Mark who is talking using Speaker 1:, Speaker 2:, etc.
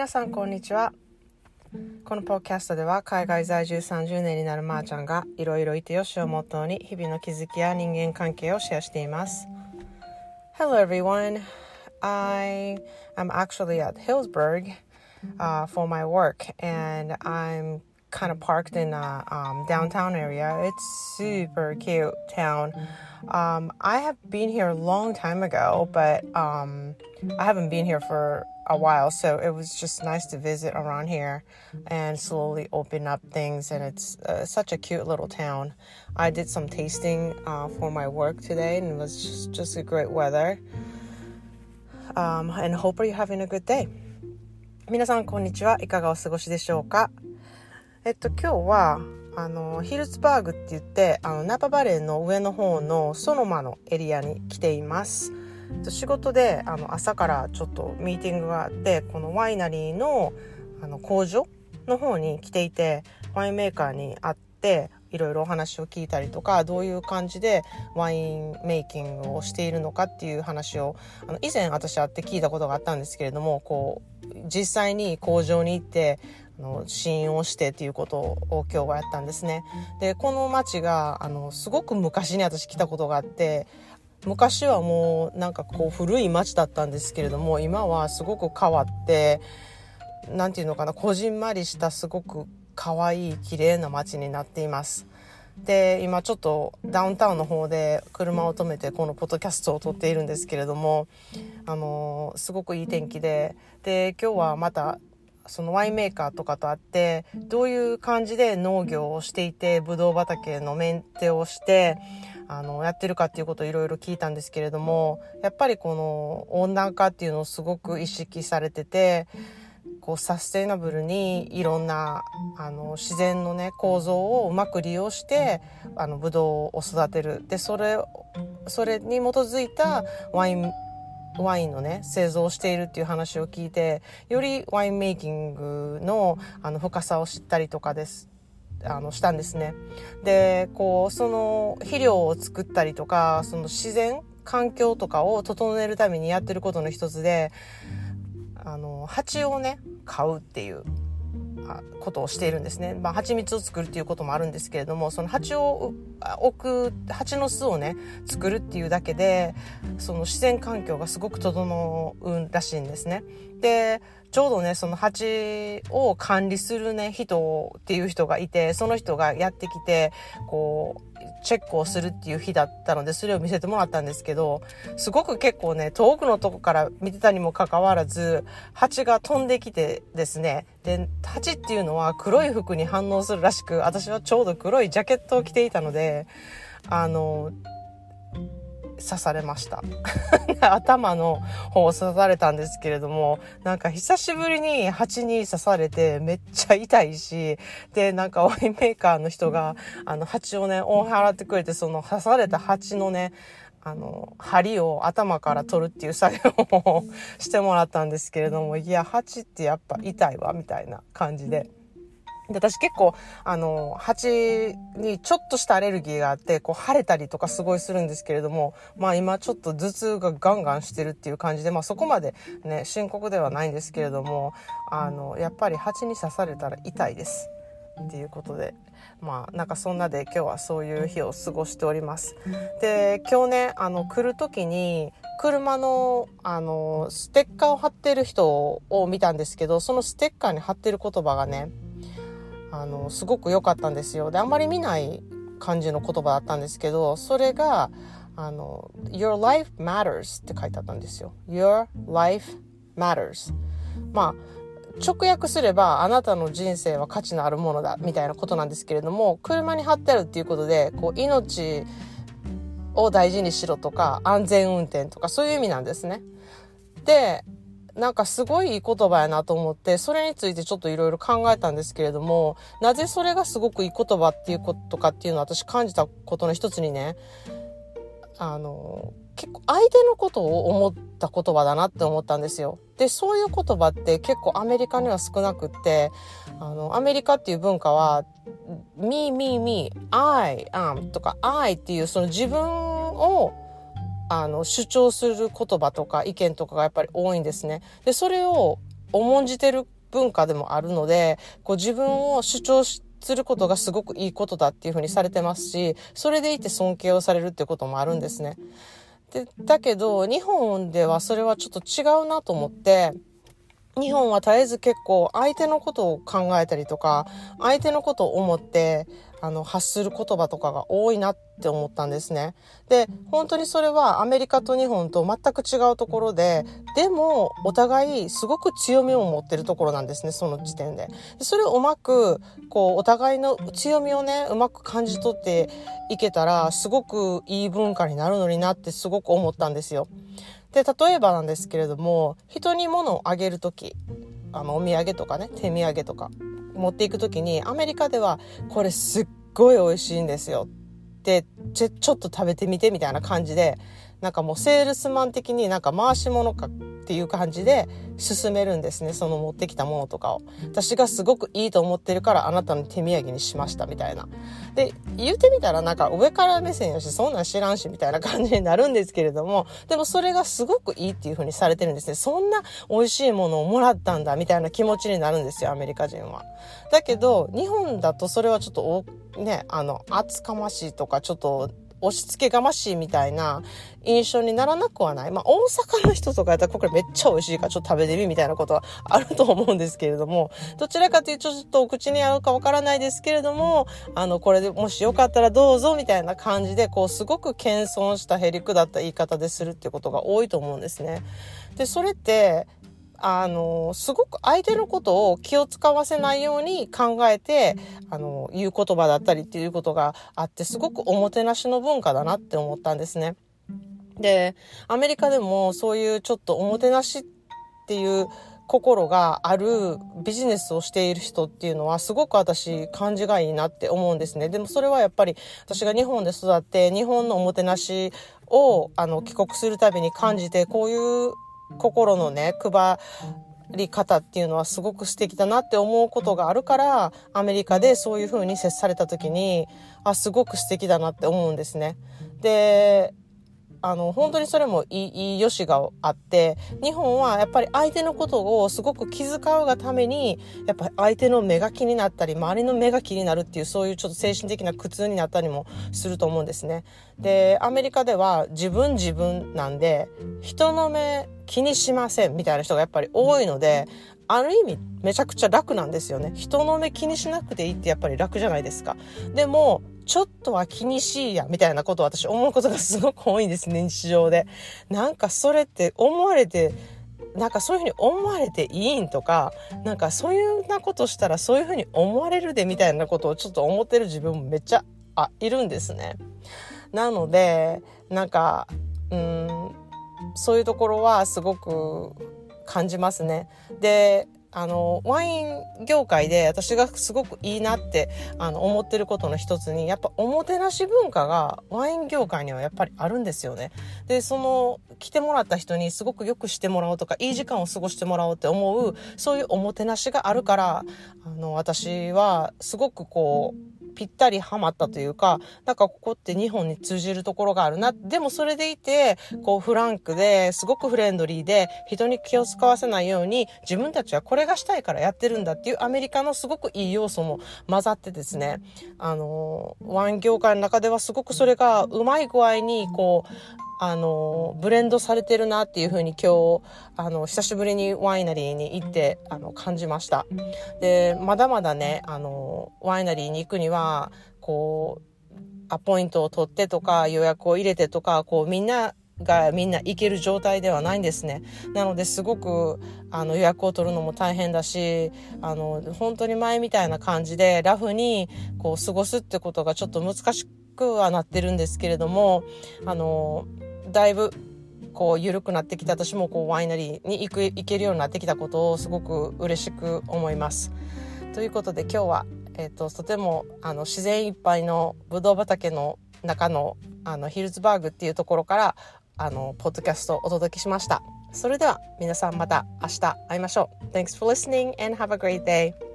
Speaker 1: 皆さんこんにちはこのポッドキャストでは海外在住30年になるまーちゃんがいろいろいてよしをモットーに日々の気づきや人間関係をシェアしています Hello everyone I am actually at Hillsburg、uh, for my work and I'm kind of parked in a um, downtown area. It's super cute town. Um, I have been here a long time ago, but um, I haven't been here for a while, so it was just nice to visit around here and slowly open up things. And it's uh, such a cute little town. I did some tasting uh, for my work today, and it was just, just a great weather. Um, and hope you're having a good day. 皆さんこんにちはいかがお過ごしでしょうかえっと今日はあのヒルツバーグって言ってあのナパバレーの上の方のソノマのエリアに来ています 仕事であの朝からちょっとミーティングがあってこのワイナリーのあの工場の方に来ていてワインメーカーに会っていろいろお話を聞いたりとかどういう感じでワインメイキングをしているのかっていう話をあの以前私会って聞いたことがあったんですけれどもこう実際に工場に行っての試飲をしてっていうことを今日はやったんですね。でこの町があのすごく昔に私来たことがあって昔はもうなんかこう古い町だったんですけれども今はすごく変わって何て言うのかなこじんまりしたすごく可愛い綺麗な街になっています。で今ちょっとダウンタウンの方で車を止めてこのポッドキャストを撮っているんですけれどもあのすごくいい天気でで今日はまたそのワインメーカーとかと会ってどういう感じで農業をしていてブドウ畑のメンテをしてあのやってるかっていうことをいろいろ聞いたんですけれどもやっぱりこの温暖化っていうのをすごく意識されててこうサステイナブルにいろんなあの自然のね構造をうまく利用してあのブドウを育てる。でそれそれに基づいたワインワインのね製造をしているっていう話を聞いてよりワインメイキングのあの深さを知ったりとかです。あのしたんですね。でこうその肥料を作ったりとかその自然環境とかを整えるためにやってることの一つであの蜂をね買うっていうことをしているんですね。まあ、蜂蜜を作るっていうこともあるんですけれども、その蜂を置く、蜂の巣をね、作るっていうだけで、その自然環境がすごく整うらしいんですね。で、ちょうどね、その蜂を管理するね、人っていう人がいて、その人がやってきて、こう、チェックをするっていう日だったので、それを見せてもらったんですけど、すごく結構ね、遠くのとこから見てたにもかかわらず、蜂が飛んできてですね、で、蜂っていうのは黒い服に反応するらしく、私はちょうど黒いジャケットを着ていたので、あの、刺されました 頭の方を刺されたんですけれどもなんか久しぶりに蜂に刺されてめっちゃ痛いしでなんかワインメーカーの人があの蜂をね追い払ってくれてその刺された蜂のねあの、針を頭から取るっていう作業をしてもらったんですけれども、いや、蜂ってやっぱ痛いわ、みたいな感じで。で、私結構、あの、蜂にちょっとしたアレルギーがあって、こう、腫れたりとかすごいするんですけれども、まあ今ちょっと頭痛がガンガンしてるっていう感じで、まあそこまでね、深刻ではないんですけれども、あの、やっぱり蜂に刺されたら痛いです。っていうことで、まあなんかそんなで今日はそういう日を過ごしております。で、今日ね、あの、来る時に、車の、あの、ステッカーを貼ってる人を見たんですけど、そのステッカーに貼ってる言葉がね、あのすごく良かったんですよであんまり見ない感じの言葉だったんですけどそれがあの「Your life matters」って書いてあったんですよ。Your life matters まあ直訳すればあなたの人生は価値のあるものだみたいなことなんですけれども車に貼ってあるっていうことでこう命を大事にしろとか安全運転とかそういう意味なんですね。でなんかすごいいい言葉やなと思って、それについてちょっといろいろ考えたんですけれども、なぜそれがすごくいい言葉っていうことかっていうのを私感じたことの一つにね、あの、結構相手のことを思った言葉だなって思ったんですよ。で、そういう言葉って結構アメリカには少なくって、あの、アメリカっていう文化は、me, me, me, I am とか I っていうその自分をあの主張する言葉とか意見とかがやっぱり多いんですね。でそれを重んじてる文化でもあるので、こう自分を主張することがすごくいいことだっていうふうにされてますし、それでいて尊敬をされるっていうこともあるんですね。で、だけど、日本ではそれはちょっと違うなと思って、日本は絶えず結構相手のことを考えたりとか、相手のことを思って、あの、発する言葉とかが多いなって思ったんですね。で、本当にそれはアメリカと日本と全く違うところで、でも、お互いすごく強みを持ってるところなんですね、その時点で。でそれをうまく、こう、お互いの強みをね、うまく感じ取っていけたら、すごくいい文化になるのになってすごく思ったんですよ。で、例えばなんですけれども、人に物をあげるとき、あの、お土産とかね、手土産とか、持っていくときに、アメリカでは、これすっごい美味しいんですよ。って、ちょっと食べてみてみたいな感じで、なんかもうセールスマン的になんか回し物かっていう感じで進めるんですね。その持ってきたものとかを。私がすごくいいと思ってるからあなたの手土産にしましたみたいな。で、言ってみたらなんか上から目線やし、そんなん知らんしみたいな感じになるんですけれども、でもそれがすごくいいっていう風にされてるんですね。そんな美味しいものをもらったんだみたいな気持ちになるんですよ、アメリカ人は。だけど、日本だとそれはちょっとね、あの、厚かましいとか、ちょっと押し付けがましいみたいな印象にならなくはない。まあ、大阪の人とかやったらこれめっちゃ美味しいからちょっと食べてみみたいなことはあると思うんですけれども、どちらかというとちょっとお口に合うかわからないですけれども、あの、これでもしよかったらどうぞみたいな感じで、こう、すごく謙遜したへりくだった言い方でするっていうことが多いと思うんですね。で、それって、あの、すごく相手のことを気を使わせないように考えて、あの、言う言葉だったりっていうことがあって、すごくおもてなしの文化だなって思ったんですね。で、アメリカでもそういうちょっとおもてなしっていう心があるビジネスをしている人っていうのはすごく私感じがいいなって思うんですね。でもそれはやっぱり私が日本で育って日本のおもてなしをあの帰国するたびに感じてこういう心のね、配り方っていうのはすごく素敵だなって思うことがあるから、アメリカでそういうふうに接された時に、あ、すごく素敵だなって思うんですね。で、あの、本当にそれもいい、いい良しがあって、日本はやっぱり相手のことをすごく気遣うがために、やっぱり相手の目が気になったり、周りの目が気になるっていう、そういうちょっと精神的な苦痛になったりもすると思うんですね。で、アメリカでは自分自分なんで、人の目気にしませんみたいな人がやっぱり多いので、ある意味めちゃくちゃ楽なんですよね。人の目気にしなくていいってやっぱり楽じゃないですか。でも、ちょっとは気にしいや、みたいなことを私思うことがすごく多いんですね、日常で。なんかそれって思われて、なんかそういうふうに思われていいんとか、なんかそういうなことしたらそういうふうに思われるでみたいなことをちょっと思ってる自分もめっちゃ、あ、いるんですね。なので、なんか、うん、そういうところはすごく感じますね。で、あの、ワイン業界で私がすごくいいなってあの思ってることの一つに、やっぱおもてなし文化がワイン業界にはやっぱりあるんですよね。で、その、来てもらった人にすごくよくしてもらおうとか、いい時間を過ごしてもらおうって思う、そういうおもてなしがあるから、あの、私はすごくこう、ぴったりハマったというか、なんかここって日本に通じるところがあるな。でもそれでいて、こうフランクで、すごくフレンドリーで、人に気を使わせないように、自分たちはこれがしたいからやってるんだっていうアメリカのすごくいい要素も混ざってですね、あの、ワイン業界の中ではすごくそれがうまい具合に、こう、あの、ブレンドされてるなっていうふうに今日、あの、久しぶりにワイナリーに行って、あの、感じました。で、まだまだね、あの、ワイナリーに行くには、こう、アポイントを取ってとか、予約を入れてとか、こう、みんながみんな行ける状態ではないんですね。なのですごくあの予約を取るのも大変だし、あの本当に前みたいな感じでラフにこう過ごすってことがちょっと難しくはなってるんですけれども、あのだいぶこう緩くなってきて私もこうワイナリーに行く行けるようになってきたことをすごく嬉しく思います。ということで今日は、えーと、とてもあの自然いっぱいのブドウ畑の中のあのヒルズバーグっていうところからあのポッドキャストをお届けしました。それでは皆さんまた明日会いましょう。Thanks for listening and have a great day.